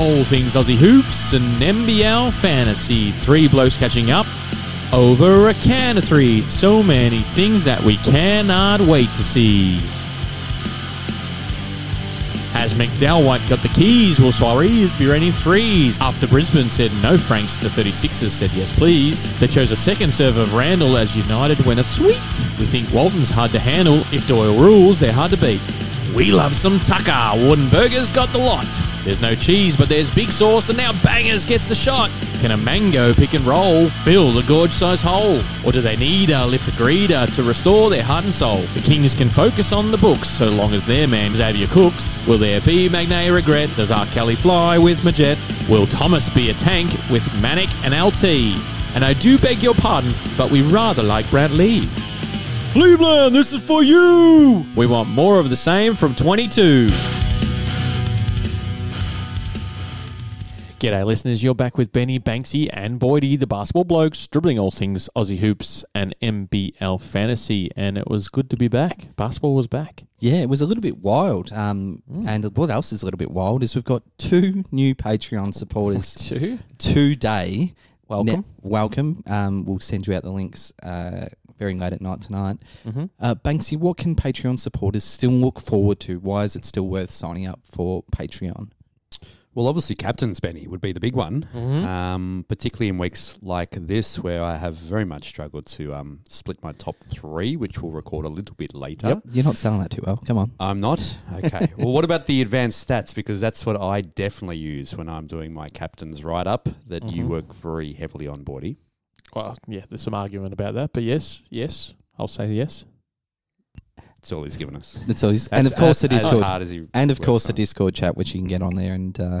All things Aussie hoops and NBL fantasy. Three blokes catching up over a can of three. So many things that we cannot wait to see. Has McDowell White got the keys? Will Suarez be raining threes? After Brisbane said no Franks, the 36ers said yes please. They chose a second serve of Randall as United win a sweet. We think Walton's hard to handle. If Doyle rules, they're hard to beat. We love some tucker. Wooden Burgers got the lot. There's no cheese, but there's big sauce, and now Bangers gets the shot. Can a mango pick and roll fill the gorge size hole? Or do they need a lift greeter to restore their heart and soul? The Kings can focus on the books so long as their man Xavier cooks. Will there be Magnay regret? Does R. Kelly fly with Majet? Will Thomas be a tank with Manek and LT? And I do beg your pardon, but we rather like Brad Lee. Cleveland, this is for you! We want more of the same from 22. G'day, listeners. You're back with Benny, Banksy, and Boydie, the basketball blokes, dribbling all things Aussie hoops and NBL fantasy. And it was good to be back. Basketball was back. Yeah, it was a little bit wild. Um, And what else is a little bit wild is we've got two new Patreon supporters Two. today. Welcome. Ne- welcome. Um, we'll send you out the links uh, very late at night tonight. Mm-hmm. Uh, Banksy, what can Patreon supporters still look forward to? Why is it still worth signing up for Patreon? Well, obviously, captain's Benny would be the big one, Mhm. um, particularly in weeks like this where I have very much struggled to um, split my top three, which we'll record a little bit later. Yep. You're not selling that too well. Come on. I'm not? Okay. well, what about the advanced stats? Because that's what I definitely use when I'm doing my captain's write up that you Mhm. work very heavily on, Bordy. Well, yeah, there's some argument about that, but yes, yes, I'll say yes. That's all he's given us. That's all. and That's of course, the as- Discord. As hard as he And of works course, the on. Discord chat, which you can get on there and uh,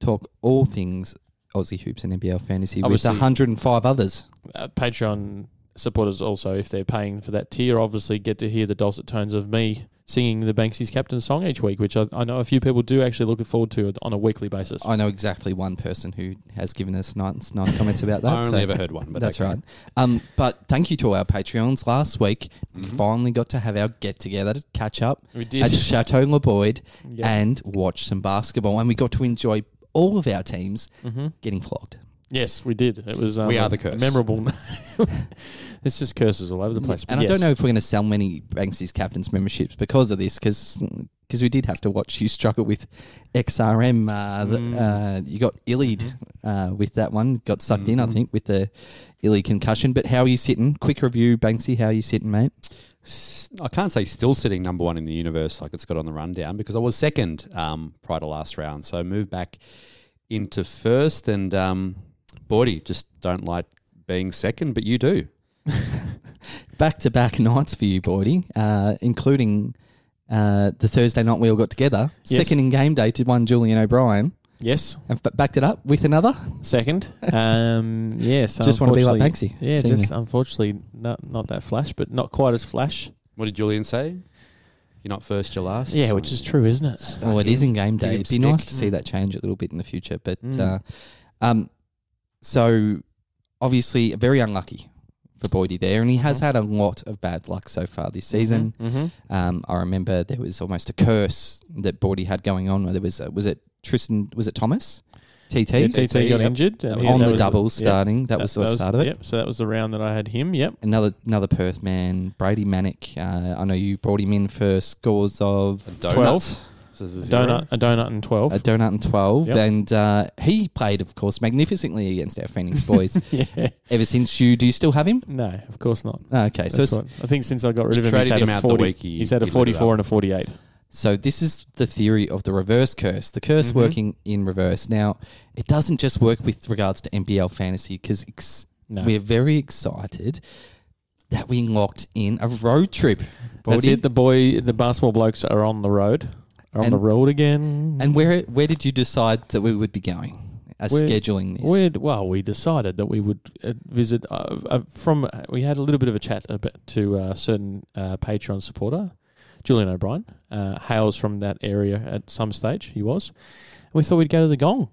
talk all things Aussie hoops and NBL fantasy Obviously- with 105 others. Uh, Patreon supporters also, if they're paying for that tier, obviously get to hear the dulcet tones of me singing the Banksy's Captain song each week, which I, I know a few people do actually look forward to on a weekly basis. I know exactly one person who has given us nice, nice comments about that. I only so ever heard one, but that's okay. right. Um, but thank you to all our Patreons. Last week, we Mhm. finally got to have our get together to catch up we at did. Chateau Le Boyd yeah. and watch some basketball. And we got to enjoy all of our teams hmm getting flogged. Yes, we did. It was um, We are the curse. memorable. it's just curses all over the place. And I don't know if we're going to sell many Banksy's captains memberships because of this, because we did have to watch you struggle with XRM. Uh, the, Mm. uh, you got illied uh, with that one, got sucked in, I Mhm. think, with the illy concussion. But how are you sitting? Quick review, Banksy. How are you sitting, mate? I can't say still sitting number one in the universe like it's got on the rundown because I was second um, prior to last round. So I moved back into first and um, Bordy just don't like being second, but you do. Back to back nights for you, Boydie, uh, including uh, the Thursday night we all got together. Yes. Second in game day to one Julian O'Brien. Yes, And f- backed it up with another. second. Um, yes, Just want to be like unfortunately- Banksy. Yeah, Senior. just unfortunately not not that flash, but not quite as flash. What did Julian say? You're not first, you're last. Yeah, which is true, isn't it? Well, it is in game Give day. It'd be nice to see that change a little bit in the future. But Mm. uh, um, so obviously very unlucky for Boydie there, and he has Mhm. had a lot of bad luck so far this season. Mm-hmm. Um, I remember there was almost a curse that Boydie had going on. Where there was uh, was it Tristan? Was it Thomas? TT Yeah, TT got yep. injured and he- on the was doubles yeah, starting. That, was the start of it. Yep. So that was the round that I had him. Yep. Another another Perth man, Brady Manek. Uh, I know you brought him in for scores of A donut. 12. So this A zero. donut, a donut, and twelve. a donut and twelve, Yep. and uh, he played, of course, magnificently against our Phoenix boys. yeah. Ever since you, do you still have him? No, of course not. Okay, so That's it's- what, I think since I got rid You of him, he's traded had him a out the forty. week he- he's had a he lit it forty-four and a forty-eight. so this is the theory of the reverse curse. The curse Mhm. working in reverse. Now, it doesn't just work with regards to NBL fantasy because ex- No, we're very excited that we locked in a road trip. that's Bodie. it. The boy, the basketball blokes are on the road. On And- the road again. And where where did you decide that we would be going as Where- scheduling this? We'd, well, we decided that we would uh, visit uh, uh, from. We had a little bit of a chat about, to a certain uh, Patreon supporter, Julian O'Brien, uh, hails from that area at some stage. He was. And we thought we'd go to the Gong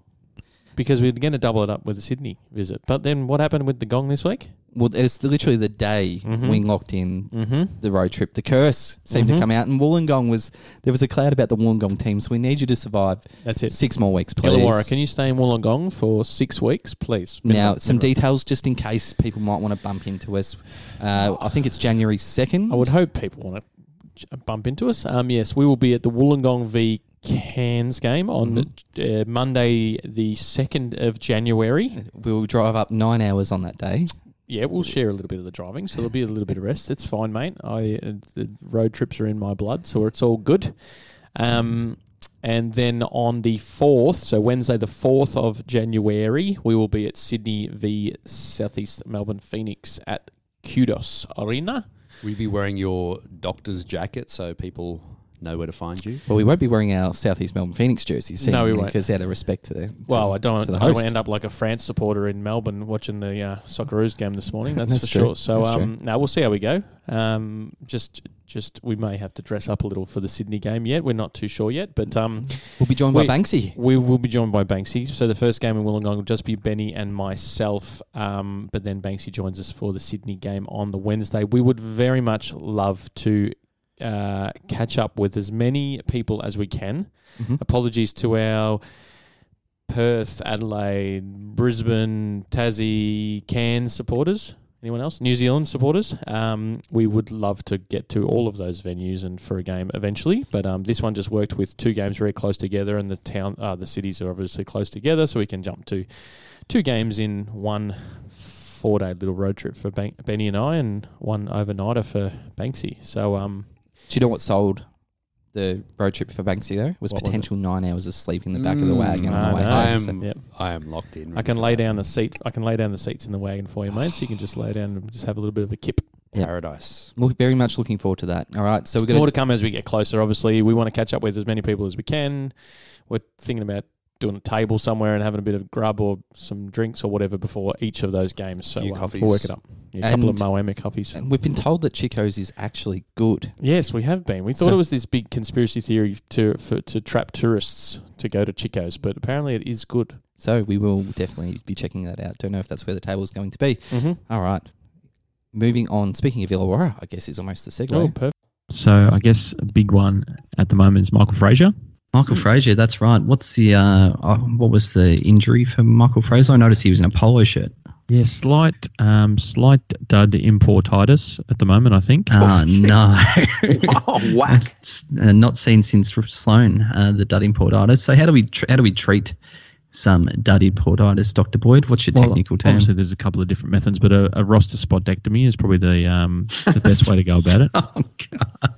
because we were going to double it up with a Sydney visit. But then what happened with the Gong this week? Well, it's literally the day Mhm. we locked in Mm-hmm. the road trip. The curse seemed to come out, and Wollongong was there was a cloud about the Wollongong team. So we need you to survive That's it. six more weeks, please. Illawarra, can you stay in Wollongong for six weeks, please? Now, some details just in case people might want to bump into us. Uh, I think it's January 2nd. I would hope people want to bump into us. Um, yes, we will be at the Wollongong v Cairns game on Mm-hmm. uh, Monday, the second of January. We'll drive up nine hours on that day. Yeah, we'll share a little bit of the driving, so there'll be a little bit of rest. It's fine, mate. I uh, the road trips are in my blood, so it's all good. Um, and then on the fourth, so Wednesday, the fourth of January, we will be at Sydney v Southeast Melbourne Phoenix at Kudos Arena. Will you be wearing your doctor's jacket so people know where to find you? But we won't be wearing our Southeast Melbourne Phoenix jerseys. No, we seemingly, won't. Because out of respect to the. Well, I don't, want to the I don't host. end up like a France supporter in Melbourne watching the uh, Socceroos game this morning. That's, That's for true. sure. So, um, now we'll see how we go. Um, just, just we may have to dress up a little for the Sydney game yet. We're not too sure yet, but um, We'll be joined we- by Banksy. we will be joined by Banksy. So the first game in Wollongong will just be Benny and myself. Um, but then Banksy joins us for the Sydney game on the Wednesday. We would very much love to uh, catch up with as many people as we can. Mhm. Apologies to our Perth, Adelaide, Brisbane, Tassie, Cairns supporters. Anyone else? New Zealand supporters. Um, we would love to get to all of those venues and for a game eventually, but um, this one just worked with two games very close together, and the town, uh, the cities are obviously close together, so we can jump to two games in one four-day little road trip for Benny and I, and one overnighter for Banksy. So, um, Do you know what sold the road trip for Banksy though? Was What was it? potential nine hours of sleep in the back of the Mm, wagon on the way know. I home. so- Yep. I am locked in. I can lay down the seat. I can lay down the seats in the wagon for you, mate. So you can just lay down and just have a little bit of a kip. Yeah. paradise. We're very much looking forward to that. All right, so we're going More to come as we get closer. Obviously, we want to catch up with as many people as we can. We're thinking about doing a table somewhere and having a bit of grub or some drinks or whatever before each of those games. So Few uh, we'll work it up. Yeah, a couple of And- Moama coffees. And we've been told that Chico's is actually good. Yes, we have been. We thought So- it was this big conspiracy theory to for, to trap tourists to go to Chico's, but apparently it is good. So we will definitely be checking that out. Don't know if that's where the table's going to be. Mm-hmm. All right. Moving on. Speaking of Illawarra, I guess is almost the segue. Oh, perfect. So I guess a big one at the moment is Michael Frazier. Michael Frazier, that's right. What's the uh, oh, what was the injury for Michael Frazier? I noticed he was in a polo shirt. Uh, Yeah, slight um, slight dud importitis at the moment. I think. Ah, Uh, no. oh, whack! Uh, not seen since Sloan uh, the dud importitis. So how do we tr- how do we treat some dud importitis, Doctor Boyd? What's your Well, technical term? Obviously, there's a couple of different methods, but a, a roster spotectomy is probably the um, the best way to go about it. Oh, God.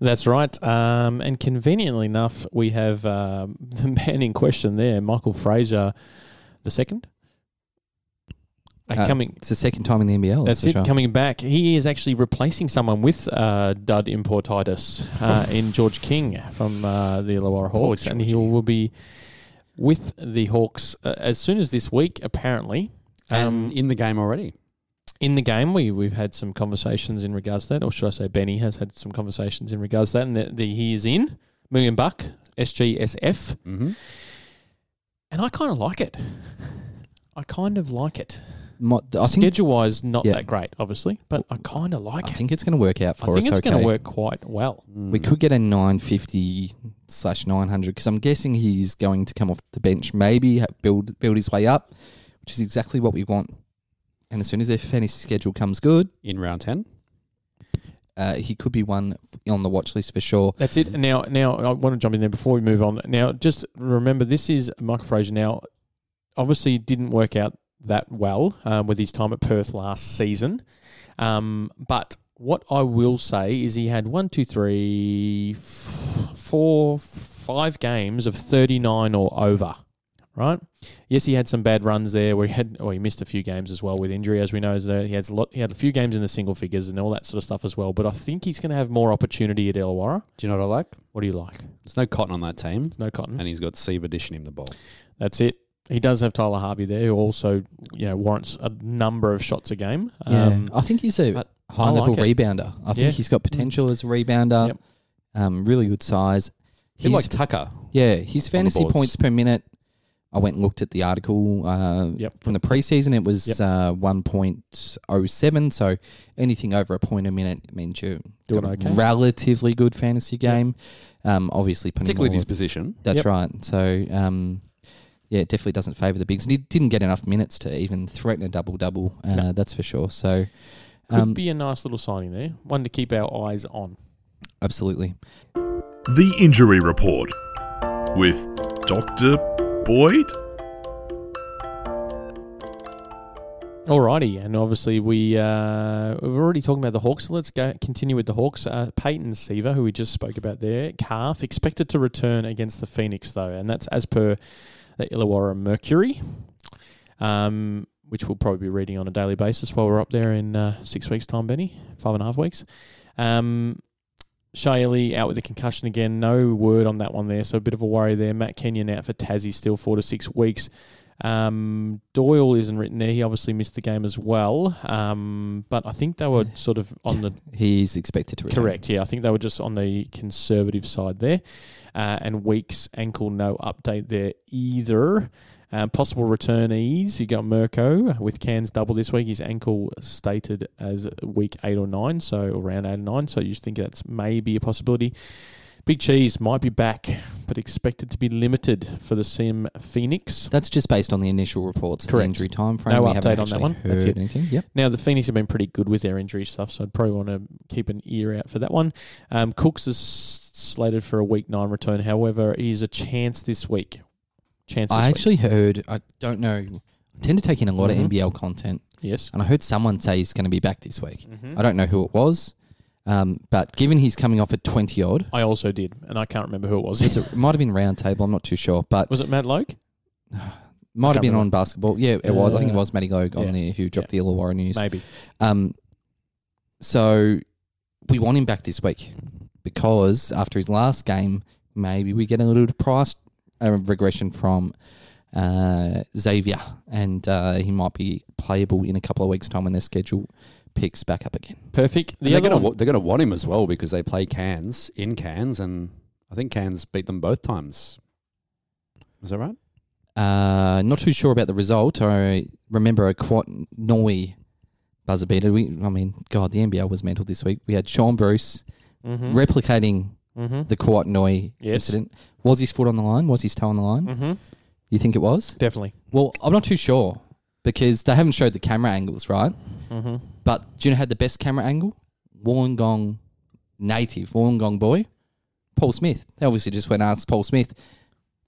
That's right. Um, and conveniently enough, we have um, the man in question there, Michael Frazier, the second. Uh, Uh, coming. It's the second time in the NBL. That's for it. sure. Coming back, he is actually replacing someone with uh, dud importitis uh, in George King from uh, the Illawarra Hawks, and he will be with the Hawks uh, as soon as this week. Apparently, And um, in the game already. In the game, we we've had some conversations in regards to that, or should I say, Benny has had some conversations in regards to that, and the, the, he is in million buck SGSF, Mm-hmm. and I kind of like it. I kind of like it. Mo- I Schedule wise, not Yeah. that great, obviously, but I kind of like I it. I think it's going to work out for us. I think us. it's going to work quite well. Mm. We could get a 950 slash 900 because I'm guessing he's going to come off the bench, maybe build build his way up, which is exactly what we want. And as soon as their fantasy schedule comes good, in round ten. uh, he could be one on the watch list for sure. That's it. Now, now I want to jump in there before we move on. Now, just remember, this is Michael Frazier. Now, obviously, it didn't work out that well um, with his time at Perth last season. Um, but what I will say is he had one, two, three, f- four, five games of thirty-nine or over. Right. Yes, he had some bad runs there where he had, or he missed a few games as well with injury, as we know. So he has a lot. He had a few games in the single figures and all that sort of stuff as well. But I think he's going to have more opportunity at Illawarra. Do you know what I like? What do you like? There's no cotton on that team, There's no cotton. and he's got Siva dishing him the ball. That's it. He does have Tyler Harvey there, who also you know warrants a number of shots a game. Yeah, Um, I think he's a high level like rebounder. I think Yeah. he's got potential as a rebounder. Yep. Um, really good size. He's like Tucker. yeah, his fantasy points per minute. I went and looked at the article uh, Yep. from the preseason. It was Yep. uh, 1.07. So anything over a point a minute means you're Doing got a okay. relatively good fantasy game. Um, obviously, Particularly in his position. That's Yep. right. So, um, yeah, it definitely doesn't favour the bigs. And he didn't get enough minutes to even threaten a double double. Uh, No. That's for sure. So, Could um, be a nice little signing there. One to keep our eyes on. absolutely. The Injury Report with Dr. Boyd. Alrighty, and obviously we uh, we're already talking about the Hawks. So let's go continue with the Hawks. Uh, Peyton Siva, who we just spoke about there, calf expected to return against the Phoenix though, and that's as per the Illawarra Mercury, um, which we'll probably be reading on a daily basis while we're up there in uh, six weeks' time, Benny, five and a half weeks. Um, Shailey out with a concussion again. No word on that one there, so a bit of a worry there. Matt Kenyon out for Tassie, still four to six weeks. Um, Doyle isn't written there. He obviously missed the game as well. Um, but I think they were sort of on the He's expected to return. correct. Yeah, I think they were just on the conservative side there. Uh, and Weeks ankle, no update there either. Um, possible returnees. You got Mirko with Cairns double this week. His ankle stated as week eight or nine, so around eight or nine. So you just think that's maybe a possibility. Big Cheese might be back, but expected to be limited for the Sim Phoenix. That's just based on the initial reports Correct. injury time frame. No we update on that one. Heard That's it. anything? Yep. Now the Phoenix have been pretty good with their injury stuff, so I'd probably want to keep an ear out for that one. Um, Cooks is slated for a week nine return. However, he's a chance this week. Chance. I actually heard. I don't know. I tend to take in a lot Mhm. of NBL content, yes. and I heard someone say he's going to be back this week. Mhm. I don't know who it was, um, but given he's coming off at twenty odd, I also did, and I can't remember who it was. was it, it might have been round table. I'm not too sure, but was it Matt Loke? might have been remember. on basketball. Yeah, it was. I think it was Matty Logue on yeah. there who dropped the Illawarra news. Maybe. Um, so we want him back this week because after his last game, maybe we get a little price uh, regression from uh, Xavier, and uh, he might be playable in a couple of weeks' time when their schedule picks back up again. Perfect. The they're going to they're going to want him as well because they play Cairns in Cairns, and I think Cairns beat them both times. Was that right? Uh, not too sure about the result. I remember a Kouat Noi buzzer beater. We, I mean, God, the NBL was mental this week. We had Sean Bruce Mhm. replicating Mhm. the Kouat Noi Yes. incident. Was his foot on the line? Was his toe on the line? Mhm. You think it was? Definitely. Well, I'm not too sure because they haven't showed the camera angles, right? Mhm. But do you know who had the best camera angle? Wollongong native, Wollongong boy, Paul Smith. They obviously just went and asked Paul Smith,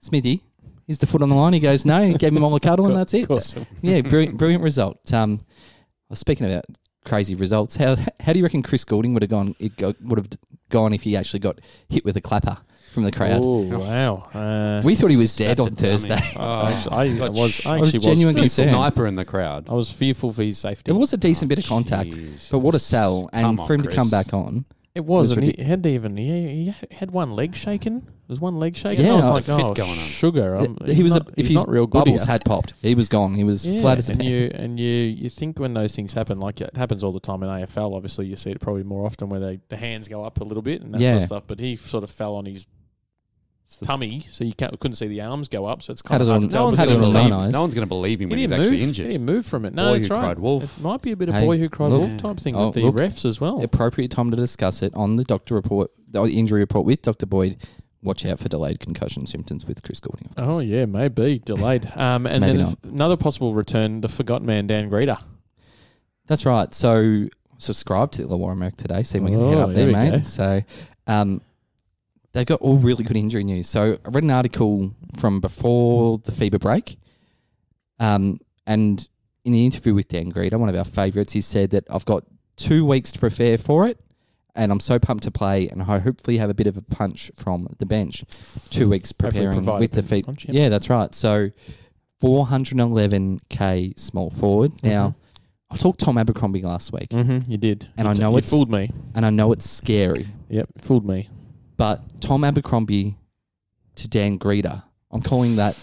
Smithy, is the foot on the line? He goes, no. He gave him all a cuddle and that's it. Of course. Yeah, brilliant, brilliant result. Um, I was speaking about crazy results. How how do you reckon Chris Goulding would have gone? It go, would have gone if he actually got hit with a clapper from the crowd. Oh wow. Uh, We thought he was dead on. Thursday. Oh, I, I was. I I was actually was. genuinely There's a sniper in the crowd. I was fearful for his safety. It was a decent Oh, bit of contact, jeez. but what a sell! And on, for him to come back on, It was, was and he ridic- had even he, he had one leg shaken. There's one leg shaken. Yeah, I was I like, fit oh, going on. sugar. Um, he he's was not, a, if he's his not real good. bubbles here. had popped, he was gone. He was yeah, flat as a and pan. you and you you think when those things happen, like it happens all the time in AFL. Obviously, you see it probably more often where they the hands go up a little bit and that sort of stuff. But he sort of fell on his tummy, so you can't, couldn't see the arms go up. So it's Had kind of it hard on- to No tell. one's Had it going to on believe. eyes. No one's going to believe him when he's didn't actually move. injured. He didn't move from it. No, Boy that's who right. cried wolf. It might be a bit of Hey, boy who cried look. wolf type thing Oh, with the look. refs as well. Appropriate time to discuss it on the doctor report, the injury report with Doctor Boyd. Watch out for delayed concussion symptoms with Chris Goulding. Of course. Oh yeah, maybe delayed. Um, and Maybe then not. another possible return, the forgotten man Dan Grida. That's right. So subscribe to the Illawarra Merc today. See if we can head Oh, up there there, we mate. go. So um, they've got all really good injury news. So I read an article from before the FIBA break, um, and in the interview with Dan Grida, one of our favourites, he said that I've got two weeks to prepare for it. And I'm so pumped to play, and I hopefully have a bit of a punch from the bench. Two weeks preparing with the feet. punch, Yeah. yeah. that's right. So 411k small forward. Now, I talked Tom Abercrombie last week, Mm-hmm, you did, And You I t- know you it's- fooled me. and I know it's scary, Yep, fooled me. But Tom Abercrombie to Dan Grida, I'm calling that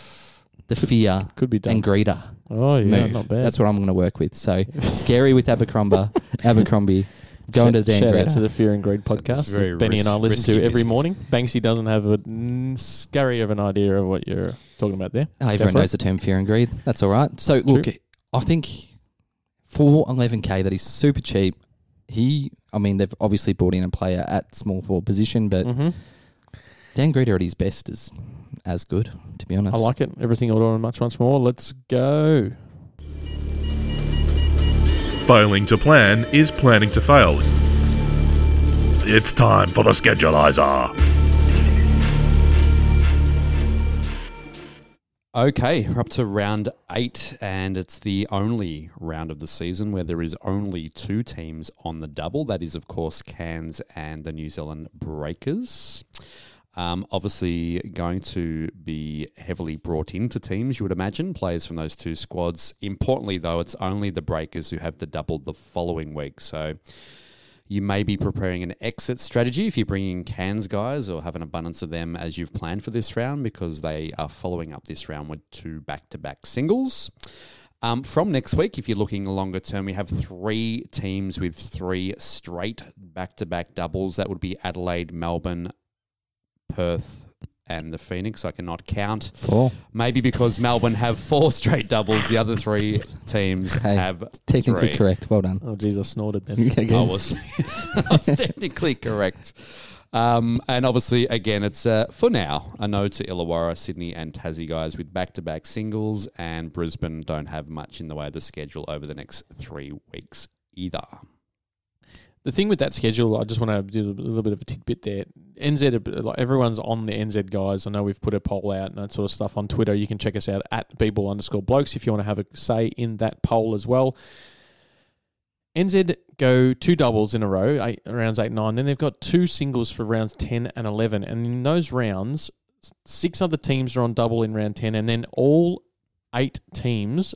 the fear Could be done. and Grida oh yeah, move. not bad. That's what I'm going to work with. So scary with Abercrombie, Abercrombie, Going to Dan Shout out to the Fear and Greed podcast very that Benny and I ris- listen to risky every business. morning. Banksy doesn't have a mm, scurry of an idea of what you're talking about there. Oh, Go everyone for knows the term fear and greed. That's all right. So look, I think for 11k, that is super cheap. He, I mean, they've obviously brought in a player at small forward position, but hmm Dan Grida at his best is as good, to be honest. I like it. Everything all and much, much more. Let's go. Failing to plan is planning to fail. It's time for the schedulizer. Okay, we're up to round eight, and it's the only round of the season where there is only two teams on the double. That is, of course, Cairns and the New Zealand Breakers. Um, obviously, going to be heavily brought into teams, you would imagine, players from those two squads. Importantly, though, it's only the Breakers who have the double the following week. So you may be preparing an exit strategy if you're bringing Cairns guys or have an abundance of them as you've planned for this round because they are following up this round with two back to back singles. Um, from next week, if you're looking longer term, we have three teams with three straight back to back doubles. That would be Adelaide, Melbourne, Perth, and the Phoenix. I cannot count. Four. Maybe because Melbourne have four straight doubles, the other three teams Hey, have Technically three. correct. Well done. Oh, geez, I snorted then. I was, I was technically correct. Um, and obviously, again, it's uh, for now a no to Illawarra, Sydney, and Tassie guys with back to back singles, and Brisbane don't have much in the way of the schedule over the next three weeks either. The thing with that schedule, I just want to do a little bit of a tidbit there. NZ, like everyone's on the NZ guys. I know we've put a poll out and that sort of stuff on Twitter. You can check us out at Beeble underscore blokes if you want to have a say in that poll as well. NZ go two doubles in a row, eight, rounds eight, nine. Then they've got two singles for rounds 10 and 11. And in those rounds, six other teams are on double in round 10. And then all eight teams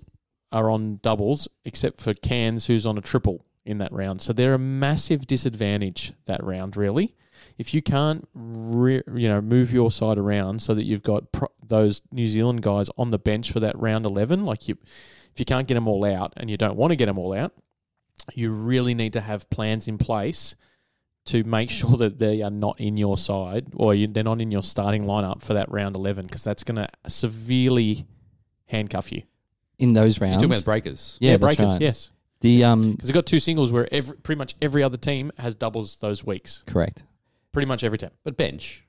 are on doubles except for Cairns, who's on a triple in that round. So they're a massive disadvantage that round, really. If you can't, re- you know, move your side around so that you've got pro- those New Zealand guys on the bench for that round eleven, like you, if you can't get them all out and you don't want to get them all out, you really need to have plans in place to make sure that they are not in your side or you, they're not in your starting lineup for that round eleven because that's going to severely handcuff you. In those You're rounds. talking about breakers. yeah, that's breakers, right. yes. The um, Because they've got two singles where every, pretty much every other team has doubles those weeks. correct. Pretty much every time. But bench.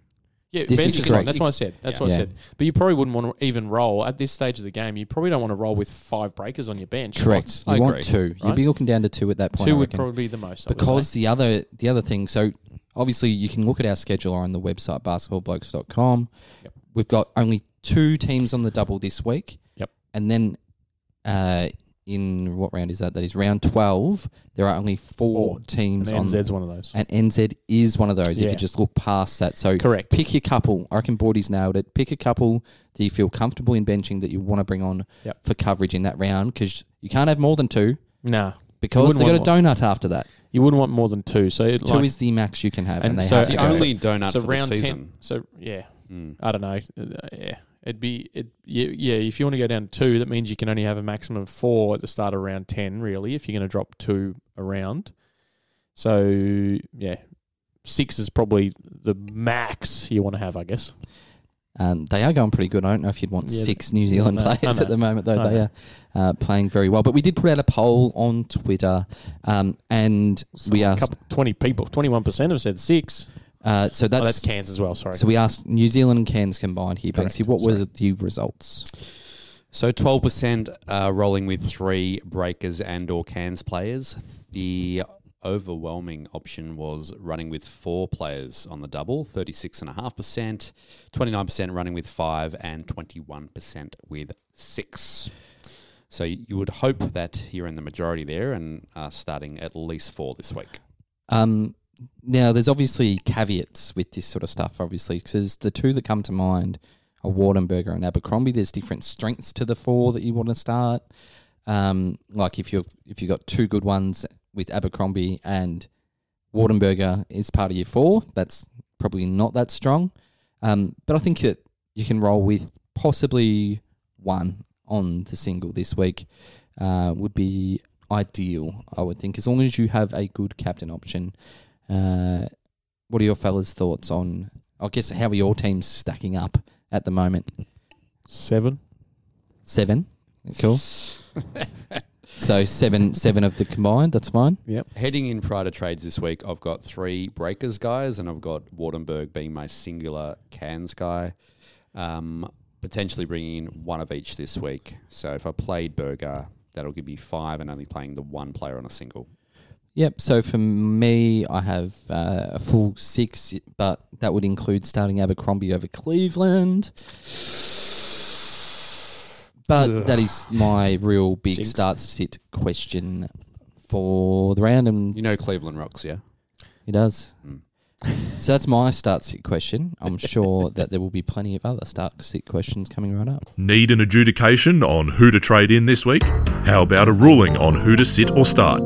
Yeah, This bench is correct. That's what I said. That's what I Yeah. said. But you probably wouldn't want to even roll at this stage of the game. You probably don't want to roll with five breakers on your bench. Correct. I You want agree. two. You'd Right? be looking down to two at that point. two I would reckon. probably be the most. I would because say. the other the other thing so obviously you can look at our schedule on the website basketballblokes.com Yep. we've got only two teams on the double this week Yep. and then uh, in what round is that that is round 12 there are only four, Four. teams and on NZ's one of those. and NZ is one of those if Yeah. you just look past that so Correct. pick your couple I reckon Bordy's nailed it pick a couple that you feel comfortable in benching that you want to bring on Yep. for coverage in that round because you can't have more than two Nah, because wouldn't they've got a want donut after that you wouldn't want more than two. So it, Two like, is the max you can have, and, and they so have It's to the go. only donut so for round the ten. So yeah, Mm. I don't know. Uh, yeah, it'd be it. Yeah, yeah, if you want to go down to two, that means you can only have a maximum of four at the start of round ten. Really, if you're going to drop two around. So yeah, six is probably the max you want to have, I guess. Um, they are going pretty good. I don't know if you'd want Yeah, six New Zealand I players at the moment, though. They are uh, playing very well. But we did put out a poll on Twitter, um, and we asked. couple, twenty people, twenty one percent have said six. Uh, so oh, that's, that's Cairns as well. Sorry. so we asked New Zealand and Cairns combined here. Correct. Banksy, what were the results? So twelve percent uh, rolling with three breakers and or Cairns players. The overwhelming option was running with four players on the double, thirty six and a half percent, twenty nine percent running with five, and twenty one percent with six. So you would hope that you're in the majority there and are starting at least four this week. Um, now, there's obviously caveats with this sort of stuff, obviously, because the two that come to mind are Wardenberger and Abercrombie. There's different strengths to the four that you want to start. Um, like if you've if you've got two good ones with Abercrombie and Wardenberger is part of your four, that's probably not that strong. Um, but I think that you can roll with possibly one on the single this week. Uh, would be ideal, I would think, as long as you have a good captain option. Uh, what are your fellas' thoughts on? I guess how are your teams stacking up at the moment? Seven. Seven, cool. so seven, seven of the combined. That's fine. Yep. Heading in prior to trades this week, I've got three breakers guys, and I've got Waardenburg being my singular Cairns guy. Um, potentially bringing in one of each this week. So if I played Burger, that'll give me five, and only playing the one player on a single. Yep. So for me, I have uh, a full six, but that would include starting Abercrombie over Cleveland. But that is my real big Jinx. start sit question for the round, and You know Cleveland rocks, yeah. he does. Mm. So that's my start sit question. I'm sure that there will be plenty of other start sit questions coming right up. Need an adjudication on who to trade in this week? How about a ruling on who to sit or start?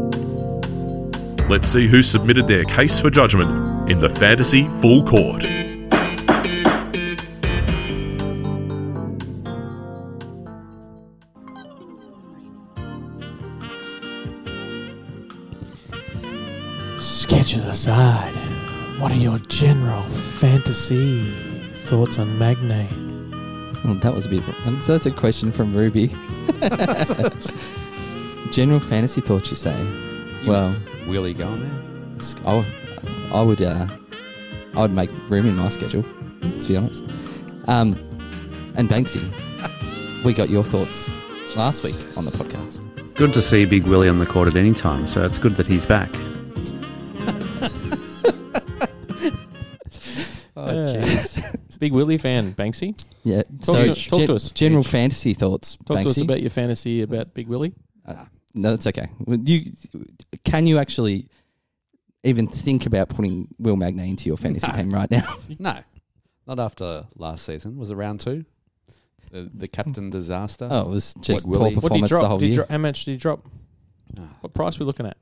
Let's see who submitted their case for judgment in the Fantasy Full Court. Sketches aside, what are your general fantasy thoughts on Magnay? Well, that was a bit. Um, so that's a question from Ruby. General fantasy thoughts, you say? Well, Willie going there? it's- I, I would. Uh, I would make room in my schedule. To be honest. Um, and Banksy, we got your thoughts last week on the podcast. Good to see Big Willie on the court at any time, so it's good that he's back. Oh, jeez. Big Willie fan, Banksy. Yeah. Talk to- talk to us. General fantasy thoughts. Talk to us Banksy. about your fantasy about Big Willie. No, that's okay. You can you actually even think about putting Will Magnay into your fantasy No. team right now? No, not after last season. Was it round two? The, the captain disaster. Oh, it was just What, poor Willie? What did he performance the drop? whole Did he year. dro- how much did he drop? Ah, What price we looking at?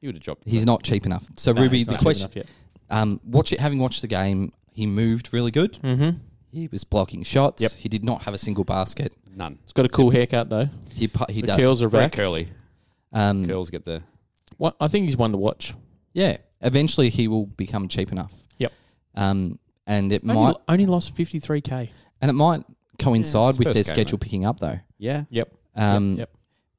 he would have dropped. He's not cheap enough. So No, Ruby, the question, um, watch it. Having watched the game, he moved really good. Mm-hmm. He was blocking shots. Yep. He did not have a single basket. None. He's got a cool haircut though. He pu- he the does. curls are Very back. curly. Um, Curls get the. What I think he's one to watch. yeah. Eventually, he will become cheap enough. Yep. Um, and it Only, might only lost fifty three k. and it might coincide it's with their game, schedule mate. picking up though. Yeah. Yep. Um, yep.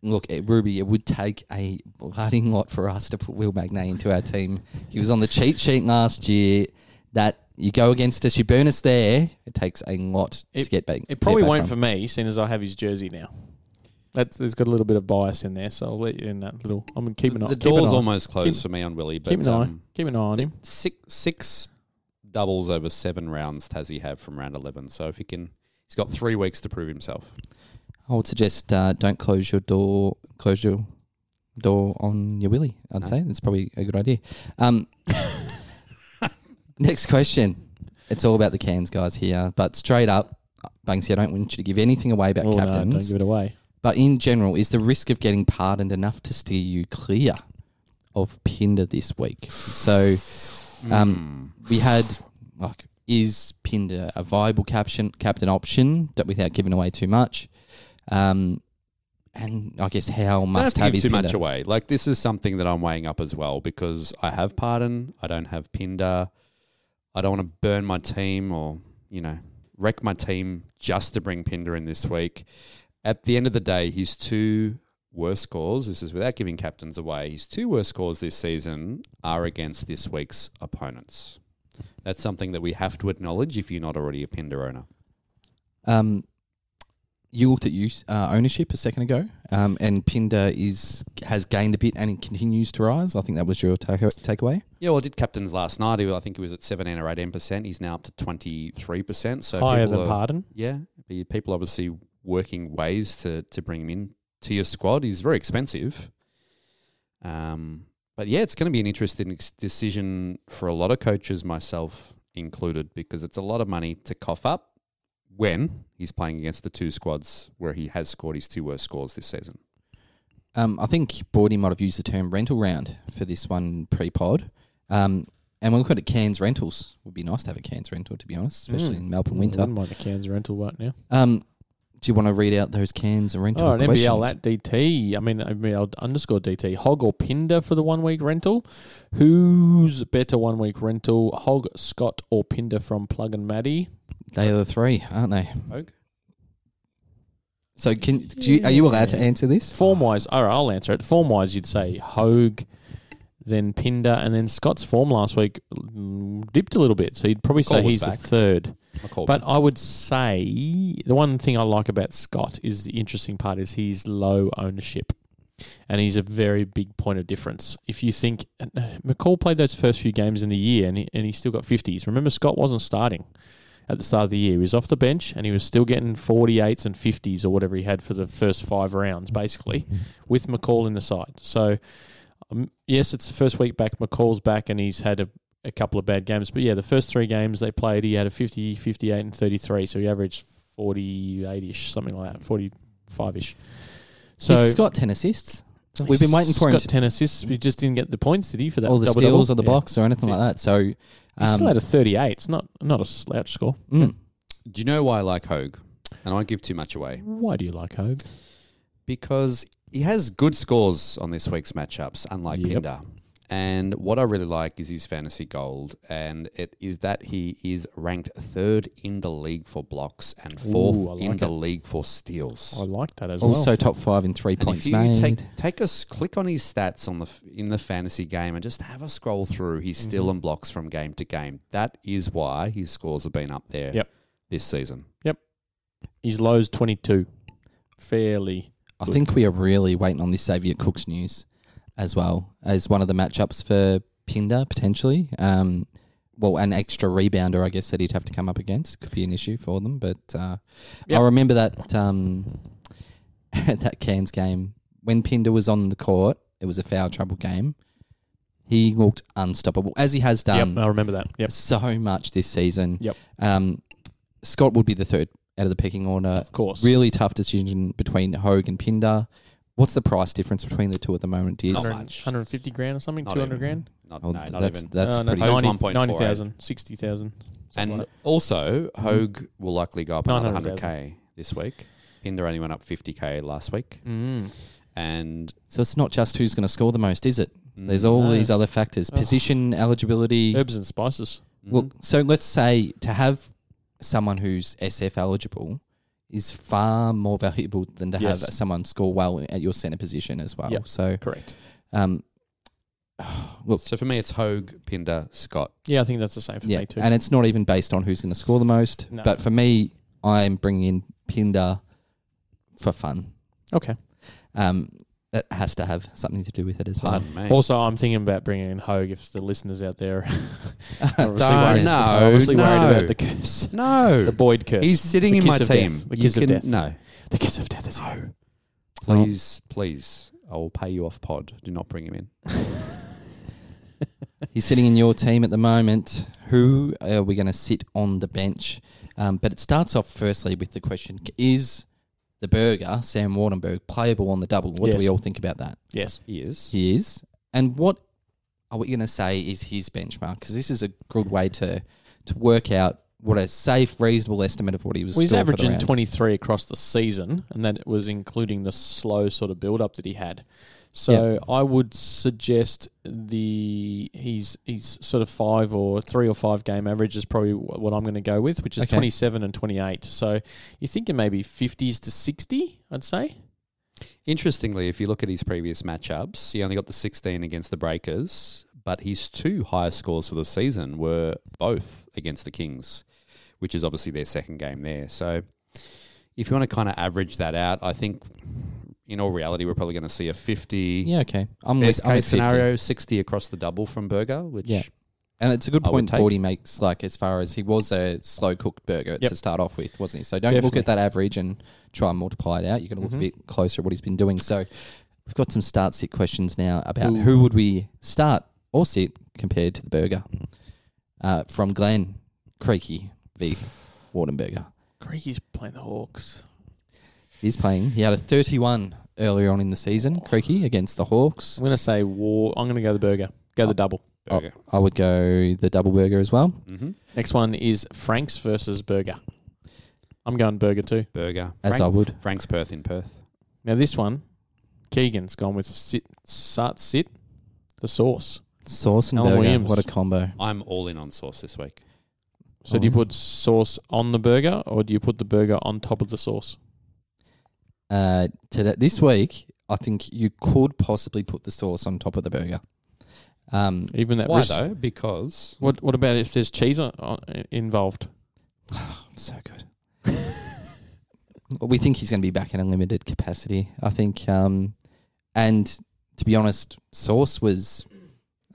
Look, eh, Ruby, it would take a bloody lot for us to put Will Magnay into our team. He was on the cheat sheet last year. That you go against us, you burn us there. It takes a lot It- to get back. It probably back won't from. for me, seeing as I have his jersey now. That's there's got a little bit of bias in there, so I'll let you in that little. I'm gonna keep an eye. the door's almost closed keep- for me on Willie, but keep an eye. um, Keep an eye on him. six six doubles over seven rounds does he have from round eleven? So if he can, he's got three weeks to prove himself. I would suggest uh, don't close your door. Close your door on your Willie. I'd No. say that's probably a good idea. Um, next question. It's all about the Cairns, guys. Here, but straight up, Banksy, I don't want you to give anything away about Oh, no, captains. don't give it away. But in general, is the risk of getting pardoned enough to steer you clear of Pinder this week? So um, we had like, is Pinder a viable caption captain option that without giving away too much? Um, and I guess how don't have must to have give is too Pinder? much away. Like this is something that I'm weighing up as well because I have Pardon, I don't have Pinder. I don't want to burn my team or you know wreck my team just to bring Pinder in this week. At the end of the day, his two worst scores. This is without giving captains away. His two worst scores this season are against this week's opponents. That's something that we have to acknowledge if you're not already a Pinder owner. Um, you looked at use uh, ownership a second ago, um, and Pinder is has gained a bit and it continues to rise. I think that was your take- takeaway. Yeah, well, I did captains last night. He- I think he was at 17 or 18 percent. He's now up to 23 percent. So Higher than are- Pardon. Yeah, people obviously working ways to to bring him in to your squad. He's very expensive. Um, but yeah, it's going to be an interesting ex- decision for a lot of coaches, myself included, because it's a lot of money to cough up when he's playing against the two squads where he has scored his two worst scores this season. Um, I think Bordy might have used the term rental round for this one pre-pod. Um, and we're looking at Cairns rentals. Would be nice to have a Cairns rental, to be honest, especially Mm. in Melbourne winter. I winter. wouldn't mind the Cairns rental right now. Um, Do you want to read out those Cairns and rental All right, questions? NBL at DT. I mean, NBL underscore DT. Hogg or Pinder for the one week rental? Who's better one week rental? Hogg, Scott, or Pinder from Plug and Maddie? They are the three, aren't they? Hogue? So can do you, are you allowed to answer this? Form wise, all right, I'll answer it. Form wise, you'd say Hogue, then Pinder, and then Scott's form last week dipped a little bit. So you'd probably say Cole was he's back. the third. I called But him. I would say the one thing I like about Scott is the interesting part is he's low ownership. And he's a very big point of difference. If you think uh, McCall played those first few games in the year and he, and he still got 50s. Remember, Scott wasn't starting at the start of the year. He was off the bench and he was still getting 48s and 50s or whatever he had for the first five rounds, basically, with McCall in the side. So, um, yes, it's the first week back. McCall's back and he's had a, a couple of bad games. But yeah, the first three games they played, he had a 50, 58, and 33. So he averaged 48 ish, something like that, 45 ish. So He's got ten assists. We've been waiting for him got to 10 assists. We just didn't get the points, did he, for that? all the double steals double? or the Yeah. box or anything like that. So He um, still had a 38. It's not, not a slouch score. mm, Do you know why I like Hogue? And I won't give too much away. Why do you like Hogue? because he has good scores on this week's matchups, unlike Yep. Pinder. And what I really like is his fantasy gold, and it is that he is ranked third in the league for blocks and fourth Ooh, I in like the league for steals. I like that as also well. Also, top five in three and points if you made. take take a s- click on his stats on the in the fantasy game and just have a scroll through his Mm-hmm. steal and blocks from game to game, that is why his scores have been up there. Yep. this season. Yep, his low's 22. Fairly. I think we are really waiting on this Xavier Cooks news as well as one of the matchups for Pinder potentially. Um, well, an extra rebounder, I guess, that he'd have to come up against could be an issue for them. But uh, Yep. I remember that um, that Cairns game when Pinder was on the court. It was a foul trouble game. He looked unstoppable, as he has done yep, I remember that. Yep. so much this season. Yep. Um, Scott would be the third out of the pecking order. Of course. Really tough decision between Hogue and Pinder. What's the price difference between the two at the moment, dears? Not much. 150 grand or something? Not 200 even. grand? Not, Oh, no, not that's even. that's No, no, pretty. Hogue's 90 1.48. 90,000, 60,000. something And like also, Hogue will likely go up another 900,000. 100k this week. Pinder only went up 50k last week, that. Mm. and So it's not just who's going to score the most, is it? There's Mm, all No. these other factors: Oh. position, eligibility. Herbs and spices. Well, mhm. so let's say to have someone who's SF eligible is far more valuable than to Yes. have someone score well at your center position as well. Yep. So, Correct. um, look, so for me, it's Hogue, Pinder, Scott. Yeah, I think that's the same for yeah, me too. and it's not even based on who's going to score the most. No. But for me, I'm bringing in Pinder for fun. okay. Um, that has to have something to do with it as well. Pardon me. Also, I'm thinking about bringing in Hogue if the listeners out there are obviously, Don't, worried, no, obviously worried about the curse. no, The Boyd curse. he's sitting The in my kiss team. death. The You kiss of can- death. No, The kiss of death is no. please, please, I will pay you off pod. Do not bring him in. He's sitting in your team at the moment. Who are we going to sit on the bench? Um, but it starts off firstly with the question: Is the burger Sam Waardenburg playable on the double? What Yes. do we all think about that? Yes. He is. He is, and what are we going to say is his benchmark? Because this is a good way to to work out what a safe, reasonable estimate of what he was. Well, he's scored for the averaging 23 across the season, and that was including the slow sort of build up that he had. So I would suggest the he's he's sort of five or three or five game average is probably what I'm going to go with, which is Okay. 27 and 28. So you're thinking maybe 50s to 60, I'd say. Interestingly, if you look at his previous matchups, he only got the 16 against the Breakers, but his two highest scores for the season were both against the Kings, which is obviously their second game there. So if you want to kind of average that out, I think in all reality, we're probably going to see a 50 Yeah, okay. I'm best with, I'm case with 50. scenario, 60 across the double from Burger, which Yeah. And it's a good I would point take. Bordy makes, like as far as he was a slow cooked burger Yep. to start off with, wasn't he? So don't look Definitely. at that average and try and multiply it out. You're going to look a bit closer at what he's been doing. So we've got some start sit questions now about Ooh. who would we start or sit compared to the burger. Uh, from Glenn Creaky v Wardenberger. Creaky's playing the Hawks. He's playing. He had a 31 earlier on in the season, Creaky, against the Hawks. I'm going to say War. I'm going to go the burger. Go the double. Burger. I would go the double burger as well. hmm Next one is Franks versus Burger. I'm going burger too. Burger. As I would. Frank's Perth in Perth. Now this one, Keegan's gone with sit, sat, sit, the sauce. Sauce and Alan burger. Williams. What a combo. I'm all in on sauce this week. So do you Oh. put sauce on the burger, or do you put the burger on top of the sauce? Uh, today, this week, I think you could possibly put the sauce on top of the burger. Um, Even that. Why ris- though? Because What What about if there's cheese on, on, involved? so good. Well, we think he's going to be back in a limited capacity. I think, um, and to be honest, Sauce was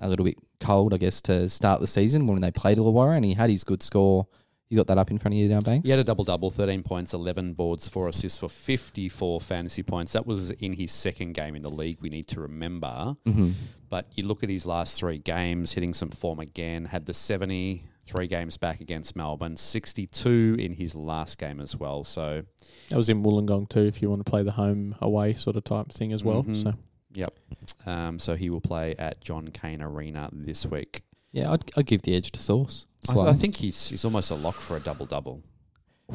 a little bit cold, I guess, to start the season when they played Illawarra, and he had his good score. You got that up in front of you now, Banks? he had a double double, 13 points, 11 boards, 4 assists for 54 fantasy points. That was in his second game in the league, we need to remember. hmm But you look at his last three games, hitting some form again, had the 70, three games back against Melbourne, 62 in his last game as well. So, That was in Wollongong too. If you want to play the home away sort of type thing as well. Mhm. So yep. Um, so he will play at John Cain Arena this week. Yeah, I'd, I'd give the edge to Sauce. I, Slightly. I think he's he's almost a lock for a double double.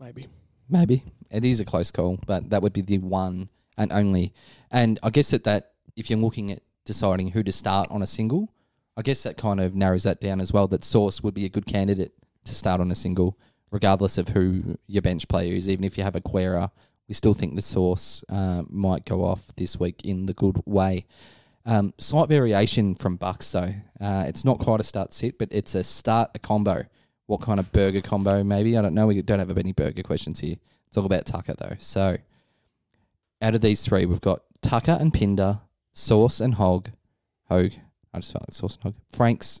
maybe. Maybe it is a close call, but that would be the one and only. And I guess that that if you're looking at deciding who to start on a single, I guess that kind of narrows that down as well. That Sauce would be a good candidate to start on a single, regardless of who your bench player is. Even if you have a Quera, we still think the Sauce uh, might go off this week in the good way. Um, slight variation from Bucks though. Uh, it's not quite a start sit, but it's a start a combo. What kind of burger combo? Maybe I don't know. We don't have any burger questions here. It's all about Tucker though. So, out of these three, we've got Tucker and Pinder, Sauce and Hog, Hogue. I just felt like Sauce and Hog. Franks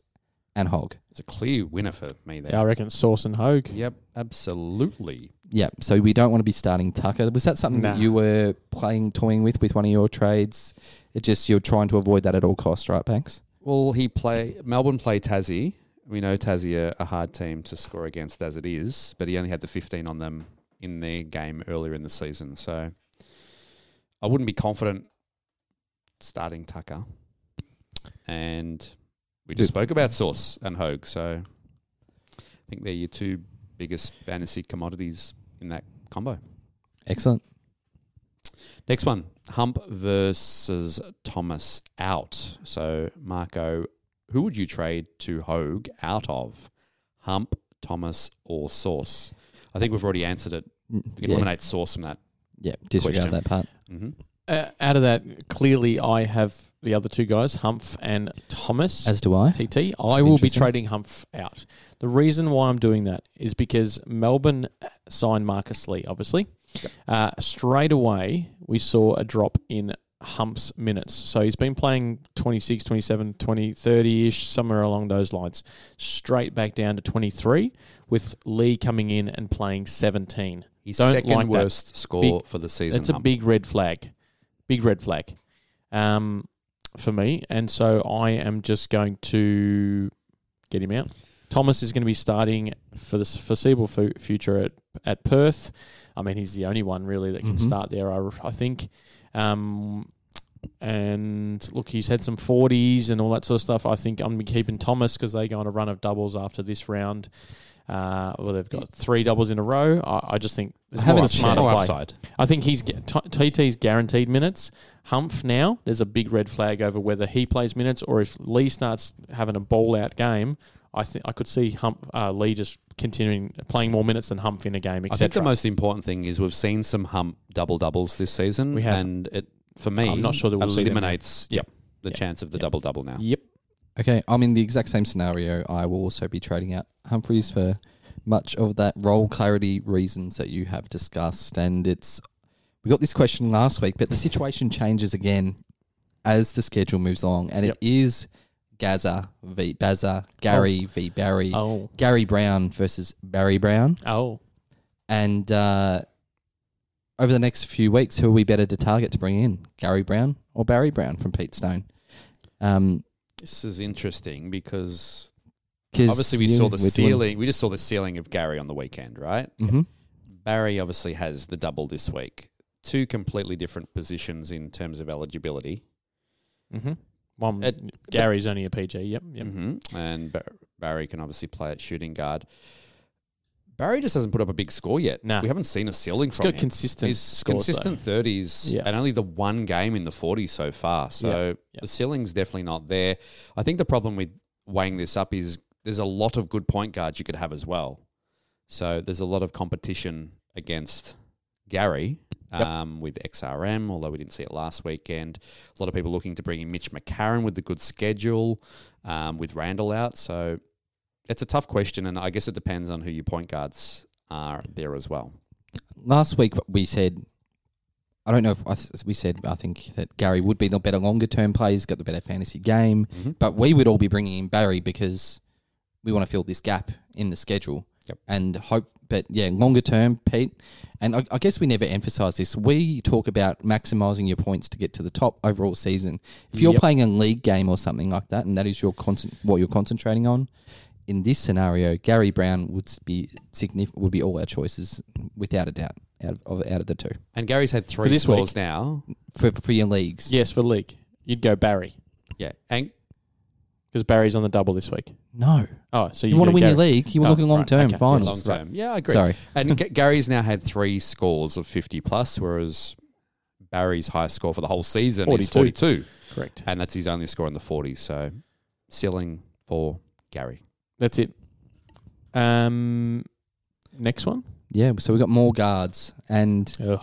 and Hog. It's a clear winner for me there. Yeah, I reckon Sauce and Hogg. Yep, absolutely. Yeah. So we don't want to be starting Tucker. Was that something that you were playing, toying with with one of your trades? It just you're trying to avoid that at all costs, right, Banks? Well, he play Melbourne play Tassie. We know Tassie are a hard team to score against as it is, but he only had the 15 on them in their game earlier in the season. So I wouldn't be confident starting Tucker. And we just spoke about Sauce and Hogg. So I think they're your two biggest fantasy commodities in that combo. Excellent. Next one, Hump versus Thomas out. So Marco, who would you trade to Hogue out of? Hump, Thomas, or Sauce? I think we've already answered it. Can Yeah, eliminate Sauce from that. yeah disregard question. that part. hmm Uh, out of that, clearly I have the other two guys, Humph and Thomas. As do I. TT. It's I will be trading Humph out. The reason why I'm doing that is because Melbourne signed Marcus Lee, obviously. Uh, straight away, we saw a drop in Hump's minutes. So he's been playing 26, 27, 20, 30 ish, somewhere along those lines. Straight back down to 23, with Lee coming in and playing 17. His Don't second like that. worst score Big- for the season. That's a big red flag. Big red flag um, for me. And so I am just going to get him out. Thomas is going to be starting for the foreseeable fu- future at, at Perth. I mean, he's the only one really that can Mhm. start there, I, I think. Um, and look, he's had some 40s and all that sort of stuff. I think I'm going to be keeping Thomas because they go on a run of doubles after this round. Uh, well, they've got three doubles in a row. I, I just think it's haven't a smarter play. upside. I think he's TT's guaranteed minutes. Humph now, there's a big red flag over whether he plays minutes or if Lee starts having a ball out game. I think I could see Hump uh, Lee just continuing playing more minutes than Humph in a game, I think the most important thing is we've seen some Hump double doubles this season. We have. And it, for me, I'm not sure that we'll eliminates Yep. the Yep. chance of the Yep. double double now. Yep. Okay, I'm in the exact same scenario. I will also be trading out Humphries for much of that role clarity reasons that you have discussed. And it's we got this question last week, but the situation changes again as the schedule moves along, and Yep. it is Gaza v Baza, Gary v Barry, Oh. Gary Browne versus Barry Brown, Oh. and uh, over the next few weeks, who are we better to target to bring in, Gary Browne or Barry Brown from Pete Stone? Um, This is interesting because obviously we yeah, saw the we're doing- ceiling. We just saw the ceiling of Gary on the weekend, right? Mhm. Barry obviously has the double this week. Two completely different positions in terms of eligibility. Mm-hmm. One, It- Gary's only a PG. Yep. Yep. hmm And Bar- Barry can obviously play at shooting guard. Barry just hasn't put up a big score yet. Nah. We haven't seen a ceiling He's from got him. consistent He's scores, consistent thirties, Yeah. and only the one game in the forties so far. So Yeah. the ceiling's definitely not there. I think the problem with weighing this up is there's a lot of good point guards you could have as well. So there's a lot of competition against Gary um, with XRM, although we didn't see it last weekend. A lot of people looking to bring in Mitch McCarron with the good schedule, um, with Randall out. So it's a tough question, and I guess it depends on who your point guards are there as well. Last week we said, I don't know if I we said I think that Gary would be the better longer term player. He's got the better fantasy game, Mhm. but we would all be bringing in Barry because we want to fill this gap in the schedule Yep. and hope. But yeah, longer term, Pete, and I, I guess we never emphasize this. We talk about maximizing your points to get to the top overall season. If you're Yep. playing a league game or something like that, and that is your concent- what you're concentrating on, in this scenario, Gary Browne would be significant. Would be all our choices without a doubt out of, out of the two And Gary's had three this scores week. now. for for your leagues. Yes, for league. You'd go Barry Yeah, and because Barry's on the double this week. No, Oh, so you, you, want to win Gary. your league. You were Oh, looking long right, term okay. finals. long term. Yeah, I agree. Sorry, And G- Gary's now had three scores of 50 plus, whereas Barry's highest score for the whole season is 42. 42. Correct. And that's his only score in the 40s. So ceiling for Gary. That's it. Um, next one. yeah. So we've got more guards, and Ugh.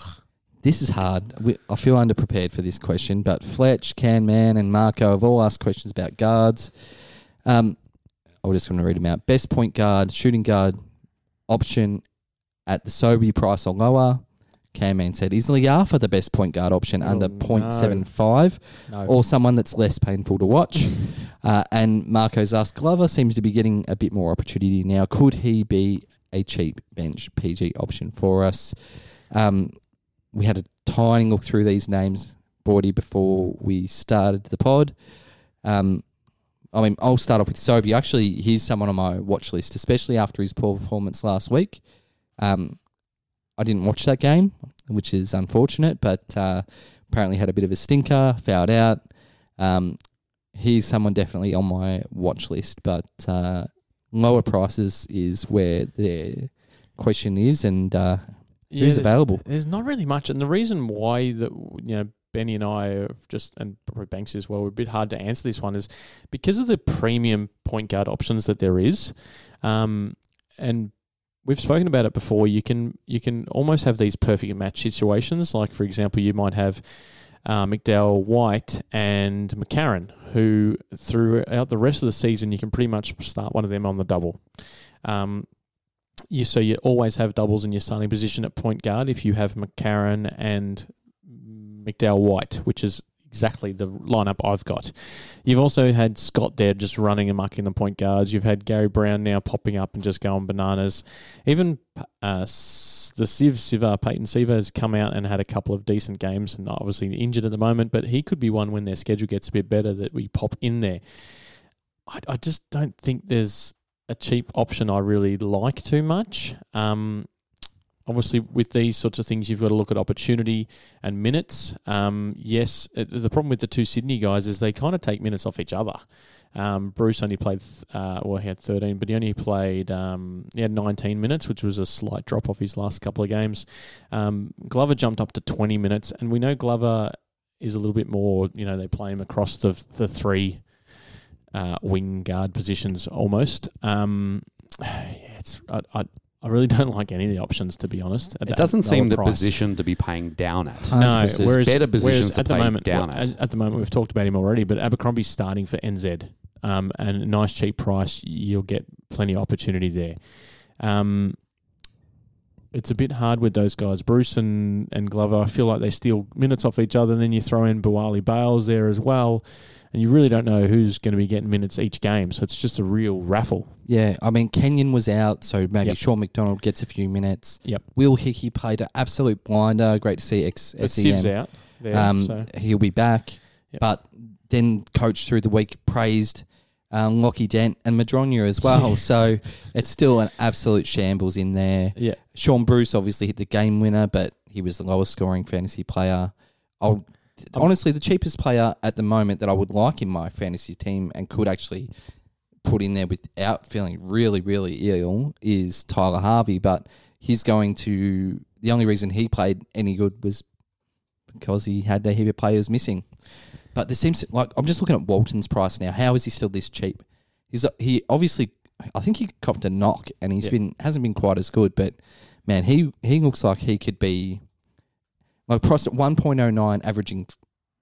this is hard. We, I feel underprepared for this question, but Fletch, Can Man, and Marco have all asked questions about guards. Um, I'm just going to read them out. Best point guard, shooting guard option at the Sobey price or lower. Can Man said easily Arthur the best point guard option Oh, under no. 0.75. No. or someone that's less painful to watch. uh, and Marco's asked Glover seems to be getting a bit more opportunity now. Could he be a cheap bench PG option for us? Um, we had a tiny look through these names, Bordy, before we started the pod. Um, I mean, I'll start off with Sobey. Actually, he's someone on my watch list, especially after his poor performance last week. Um, I didn't watch that game, which is unfortunate, but uh, apparently had a bit of a stinker, fouled out. Um, he's someone definitely on my watch list, but uh, lower prices is where the question is, and uh, who's available? There's not really much, and the reason why that you know Benny and I have just and probably Banks as well, we're a bit hard to answer this one is because of the premium point guard options that there is, um, and we've spoken about it before. You can you can almost have these perfect match situations. Like for example, you might have. Uh, McDowell, White, and McCarron, who throughout the rest of the season you can pretty much start one of them on the double. Um, you so you always have doubles in your starting position at point guard if you have McCarron and McDowell White, which is exactly the lineup I've got. You've also had Scott there just running and mucking the point guards. You've had Gary Browne now popping up and just going bananas. Even uh, the Civ Siva Peyton Siva has come out and had a couple of decent games and obviously injured at the moment, but he could be one when their schedule gets a bit better that we pop in there. I, I just don't think there's a cheap option I really like too much. Um, obviously, with these sorts of things, you've got to look at opportunity and minutes. Um, yes, it, the problem with the two Sydney guys is they kind of take minutes off each other. Um, Bruce only played, uh, well, he had 13, but he only played, um, he had 19 minutes, which was a slight drop off his last couple of games. Um, Glover jumped up to 20 minutes, and we know Glover is a little bit more, you know, they play him across the, the three uh, wing guard positions almost. Um, yeah, it's I, I I really don't like any of the options to be honest. at It doesn't seem the price. position to be paying down at. No, 100%. whereas, better positions whereas to at the moment, down well, at. at the moment, we've talked about him already, but Abercrombie's starting for NZ, um, and a nice cheap price, you'll get plenty of opportunity there. Um, it's a bit hard with those guys, Bruce and, and Glover. I feel like they steal minutes off each other, and then you throw in Buwali Bales there as well, and you really don't know who's going to be getting minutes each game. So it's just a real raffle. Yeah, I mean Kenyon was out, so maybe Yep. Sean McDonald gets a few minutes. Yep. Will Hickey played an absolute blinder. Great to see ex SEM. out there, Um, so He'll be back, Yep. but then coach through the week praised um, Lockie Dent and Madronia as well. so it's still an absolute shambles in there. yeah. Shaun Bruce obviously hit the game winner, but he was the lowest scoring fantasy player. I'll honestly the cheapest player at the moment that I would like in my fantasy team and could actually put in there without feeling really, really ill is Tyler Harvey, but he's going to. The only reason he played any good was because he had a heap of players missing. But there seems like I'm just looking at Walton's price now. How is he still this cheap? He's uh, he obviously I think he copped a knock and he's Yeah. been hasn't been quite as good, but man, he he looks like he could be like priced at 1.09 averaging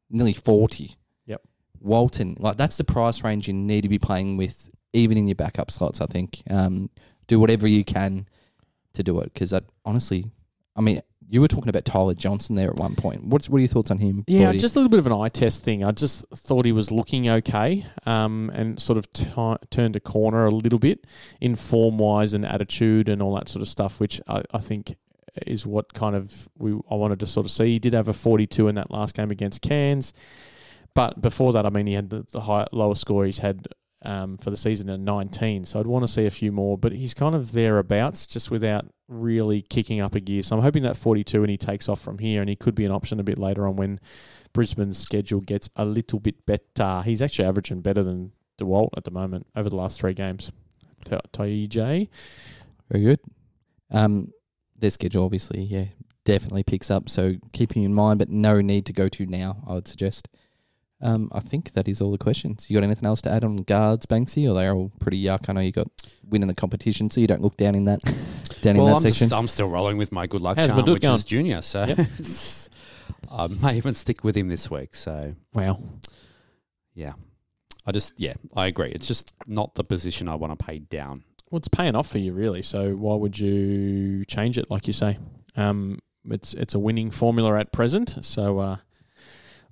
nearly 40. Yep. Walton, like that's the price range you need to be playing with even in your backup slots, I think. Um, do whatever you can to do it because honestly, I mean, you were talking about Tyler Johnson there at one point. What's what are your thoughts on him? Yeah, just a little bit of an eye test thing. I just thought he was looking okay, um, and sort of t- turned a corner a little bit in form wise and attitude and all that sort of stuff, which I, I think is what kind of we I wanted to sort of see. He did have a 42 in that last game against Cairns, but before that, I mean, he had the, the high, lowest score he's had um, for the season at 19. So I'd want to see a few more, but he's kind of thereabouts, just without really kicking up a gear. So I'm hoping that 42 and he takes off from here, and he could be an option a bit later on when Brisbane's schedule gets a little bit better. He's actually averaging better than DeWalt at the moment over the last three games. TJ. Very good. Um, their schedule, obviously, yeah, definitely picks up. So keeping in mind, but no need to go to now. I would suggest. Um, I think that is all the questions. You got anything else to add on guards, Banksy, or they're all pretty yuck? I know you got winning the competition, so you don't look down in that down in that I'm, section. just, I'm still rolling with my good luck How's charm, Madut which going? is junior. So Yep. I may even stick with him this week. So Wow. yeah, I just yeah, I agree. It's just not the position I want to pay down. Well, it's paying off for you, really. So why would you change it, like you say? Um, it's it's a winning formula at present. So uh,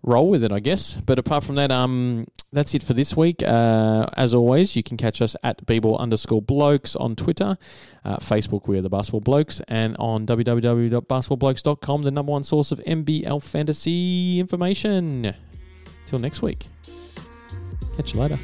roll with it, I guess. But apart from that, um, that's it for this week. Uh, as always, you can catch us at bball underscore blokes on Twitter, uh, Facebook, we are the Basketball Blokes, and on www.basketballblokes.com, the number one source of NBL fantasy information. Till next week. Catch you later.